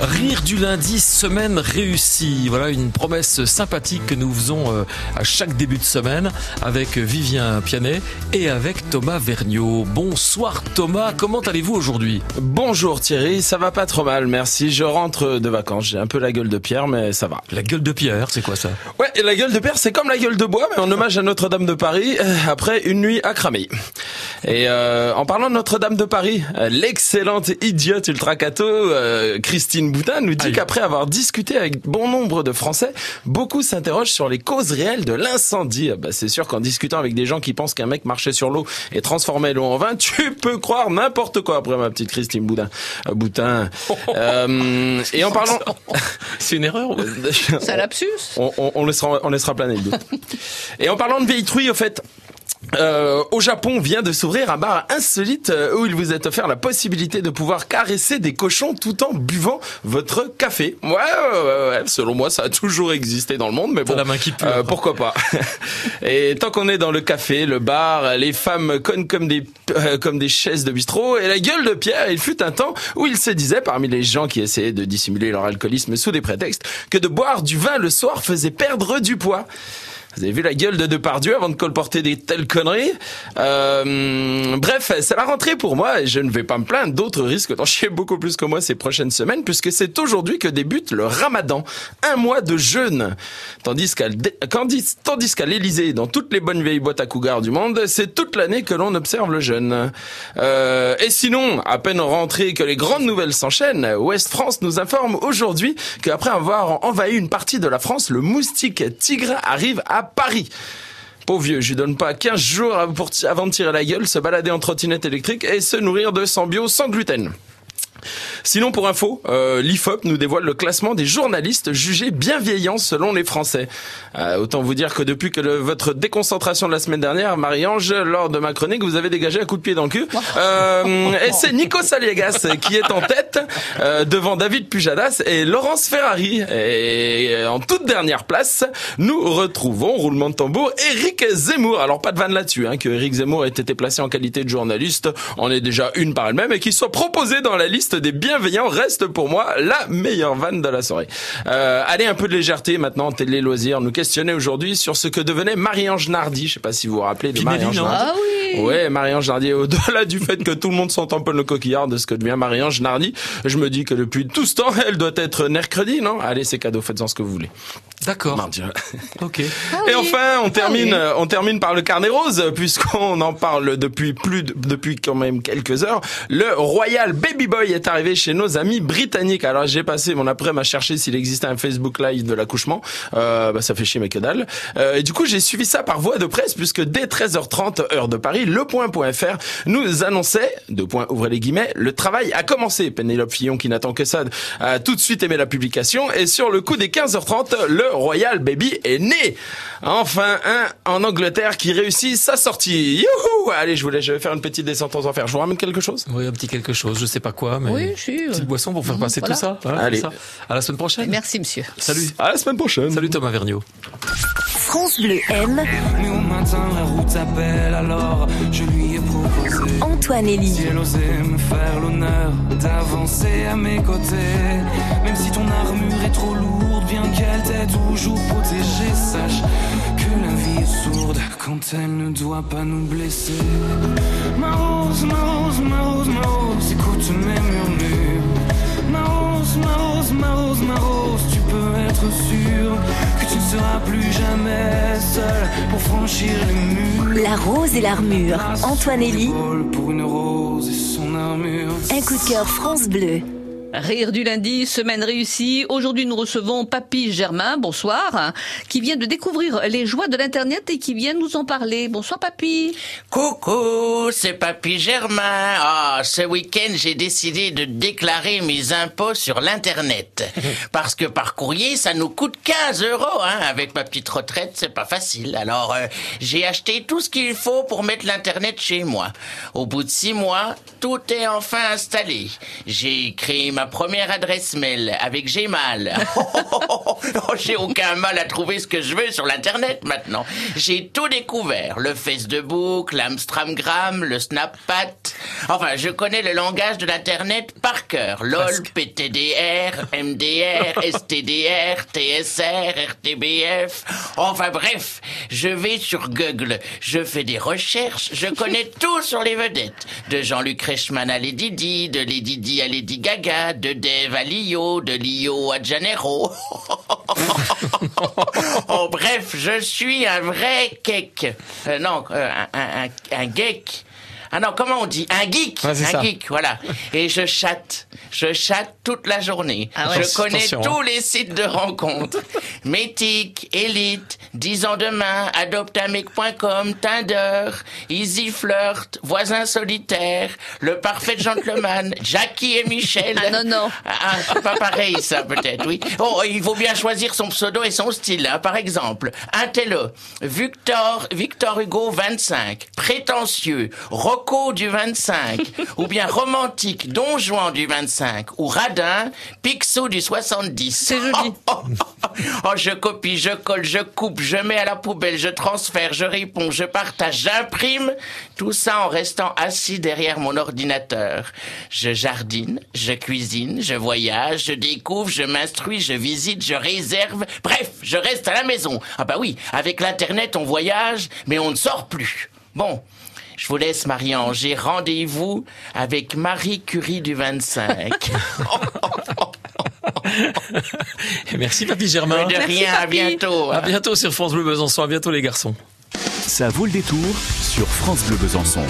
Rire du lundi, semaine réussie. Voilà une promesse sympathique que nous faisons euh, à chaque début de semaine avec Vivien Pianet et avec Thomas Vergniaud. Bonsoir Thomas, comment allez-vous aujourd'hui? Bonjour Thierry, ça va pas trop mal, merci. Je rentre de vacances, j'ai un peu la gueule de pierre, mais ça va. La gueule de pierre, c'est quoi ça? Ouais, et la gueule de pierre, c'est comme la gueule de bois, mais en hommage à Notre-Dame de Paris, euh, après une nuit à cramer. Et euh, en parlant de Notre-Dame de Paris, l'excellente idiote ultra cato euh, Christine Boutin nous dit qu'après avoir discuté avec bon nombre de Français, beaucoup s'interrogent sur les causes réelles de l'incendie. Ah Bah, c'est sûr qu'en discutant avec des gens qui pensent qu'un mec marchait sur l'eau et transformait l'eau en vin, tu peux croire n'importe quoi après ma petite Christine Boutin. Euh, Boutin. Euh, et en parlant... C'est une erreur ou- C'est un lapsus On, on, on laissera, on laissera planer le doute. Et en parlant de vieilles truies, au fait, euh, au Japon vient de s'ouvrir un bar insolite euh, où il vous est offert la possibilité de pouvoir caresser des cochons tout en buvant votre café. Ouais, ouais, ouais, selon moi, ça a toujours existé dans le monde, mais bon, la main qui pue, euh, après. pourquoi pas. Et tant qu'on est dans le café, le bar, les femmes connent comme des euh, comme des chaises de bistrot et la gueule de Pierre. Il fut un temps où il se disait parmi les gens qui essayaient de dissimuler leur alcoolisme sous des prétextes que de boire du vin le soir faisait perdre du poids. Vous avez vu la gueule de Depardieu avant de colporter des telles conneries euh, Bref, c'est la rentrée pour moi et je ne vais pas me plaindre. D'autres risquent d'en chier beaucoup plus que moi ces prochaines semaines puisque c'est aujourd'hui que débute le ramadan. Un mois de jeûne. Tandis qu'à l'Elysée, dans toutes les bonnes vieilles boîtes à cougars du monde, c'est toute l'année que l'on observe le jeûne. Euh, et sinon, à peine rentré que les grandes nouvelles s'enchaînent, Ouest France nous informe aujourd'hui qu'après avoir envahi une partie de la France, le moustique tigre arrive à Paris. Pauvre vieux, je lui donne pas 15 jours avant de tirer la gueule, se balader en trottinette électrique et se nourrir de sang bio sans gluten. Sinon, pour info, euh, l'IFOP nous dévoile le classement des journalistes jugés bienveillants selon les Français. Euh, autant vous dire que depuis que le- votre déconcentration de la semaine dernière, Marie-Ange, lors de ma chronique, vous avez dégagé un coup de pied dans le cul. Euh, et c'est Nico Saliegas qui est en tête euh, devant David Pujadas et Laurence Ferrari. Et en toute dernière place, nous retrouvons, roulement de tambour, Eric Zemmour. Alors pas de vanne là-dessus, hein, que Eric Zemmour ait été placé en qualité de journaliste, en est déjà une par elle-même, et qu'il soit proposé dans la liste des bienveillants reste pour moi la meilleure vanne de la soirée. Euh, allez, un peu de légèreté maintenant, télé loisirs, nous questionner aujourd'hui sur ce que devenait Marie-Ange Nardi. Je sais pas si vous vous rappelez de Marie-Ange Nardi. Ah oui Ouais, Marie-Ange Nardi, au-delà du fait que tout le monde s'en tamponne le coquillard de ce que devient Marie-Ange Nardi, je me dis que depuis tout ce temps, elle doit être mercredi, non? Allez, c'est cadeau, faites-en ce que vous voulez. D'accord. Mardi. Ok. Ah Et enfin, on termine, oui. euh, on termine par le carnet rose, puisqu'on en parle depuis plus, de- depuis quand même quelques heures. Le Royal Baby Boy est arrivé chez nos amis britanniques. Alors j'ai passé mon après-midi à chercher s'il existait un Facebook Live de l'accouchement. Euh, bah, ça fait chier mais que dalle. Euh, et du coup, j'ai suivi ça par voie de presse, puisque dès 13h30 heure de Paris, le point.fr nous annonçait, de point ouvrez les guillemets, le travail a commencé. Pénélope Fillon qui n'attend que ça a tout de suite aimé la publication. Et sur le coup des 15h30, le Royal Baby est né. Enfin, un en Angleterre qui réussit sa sortie. Youhou Allez, je voulais, je vais faire une petite descente aux enfers. Je vous ramène quelque chose? Oui, un petit quelque chose, je sais pas quoi, mais Oui, si, euh, petite boisson pour faire mhm, passer voilà. tout ça. Voilà, Allez. ça. À la semaine prochaine. Merci, monsieur. Salut. À la semaine prochaine. Salut Thomas Vergniaud. France Bleu au matin la route appelle alors je lui ai proposé. Antoine Elie. Si elle osait me faire l'honneur d'avancer à mes côtés Même si ton armure est trop lourde bien qu'elle t'ait toujours protégée Sache que la vie est sourde quand elle ne doit pas nous blesser. Ma rose, ma rose, ma rose, ma rose Écoute mes murmures. Ma rose, ma rose, ma rose, ma rose Tu peux être sûr que tu ne seras plus jamais seul Pour franchir les murs La rose et l'armure. Antoine Elie. pour une rose et son armure. Un coup de cœur France Bleu. Rire du lundi, semaine réussie. Aujourd'hui, nous recevons Papy Germain, bonsoir, qui vient de découvrir les joies de l'Internet et qui vient nous en parler. Bonsoir, Papy. Coucou, c'est Papy Germain. Ah, ce week-end, j'ai décidé de déclarer mes impôts sur l'Internet. Parce que par courrier, ça nous coûte 15 euros, hein. Avec ma petite retraite, c'est pas facile. Alors, euh, j'ai acheté tout ce qu'il faut pour mettre l'Internet chez moi. Au bout de six mois, tout est enfin installé. J'ai créé ma première adresse mail avec Gmail. Oh, j'ai aucun mal à trouver ce que je veux sur l'internet maintenant. J'ai tout découvert. Le Facebook, l'Amstramgram, le Snapchat. Enfin, je connais le langage de l'internet par cœur. LOL, PTDR, MDR, STDR, TSR, RTBF. Enfin bref, je vais sur Google, je fais des recherches, je connais tout sur les vedettes. De Jean-Luc Reichmann à Lady Di, de Lady Di à Lady Gaga, de Dave à Lio, de Lio à Janeiro. oh bref, je suis un vrai cake. Euh, non, euh, un, un, un geek. Ah non, comment on dit Un geek, Ouais, un ça. geek, voilà. Et je chatte, je chatte toute la journée. Ah ouais. Je connais Attention, tous hein. les sites de rencontres. Métic, Elite, 10 ans demain, adoptamec.com, Tinder, Easy Flirt, Voisin solitaire, Le parfait gentleman, Jackie et Michel. Ah non, non. Ah, pas pareil ça peut-être, oui. Oh, il faut bien choisir son pseudo et son style. hein. Par exemple, un Victor, Victor Hugo 25, prétentieux, Rocco du 25, ou bien romantique, Don Juan du 25, ou radin, Picsou du 70. C'est joli. Oh, oh, je copie, je colle, je coupe, je mets à la poubelle, je transfère, je réponds, je partage, j'imprime. Tout ça en restant assis derrière mon ordinateur. Je jardine, je cuisine, je voyage, je découvre, je m'instruis, je visite, je réserve. Bref, je reste à la maison. Ah bah oui, avec l'internet on voyage, mais on ne sort plus. Bon. Je vous laisse, Marie-Ange. J'ai rendez-vous avec Marie Curie du 25. Et merci Papy Germain. de Merci, rien, à bientôt. À bientôt sur France Bleu Besançon. À bientôt les garçons. Ça vaut le détour sur France Bleu Besançon.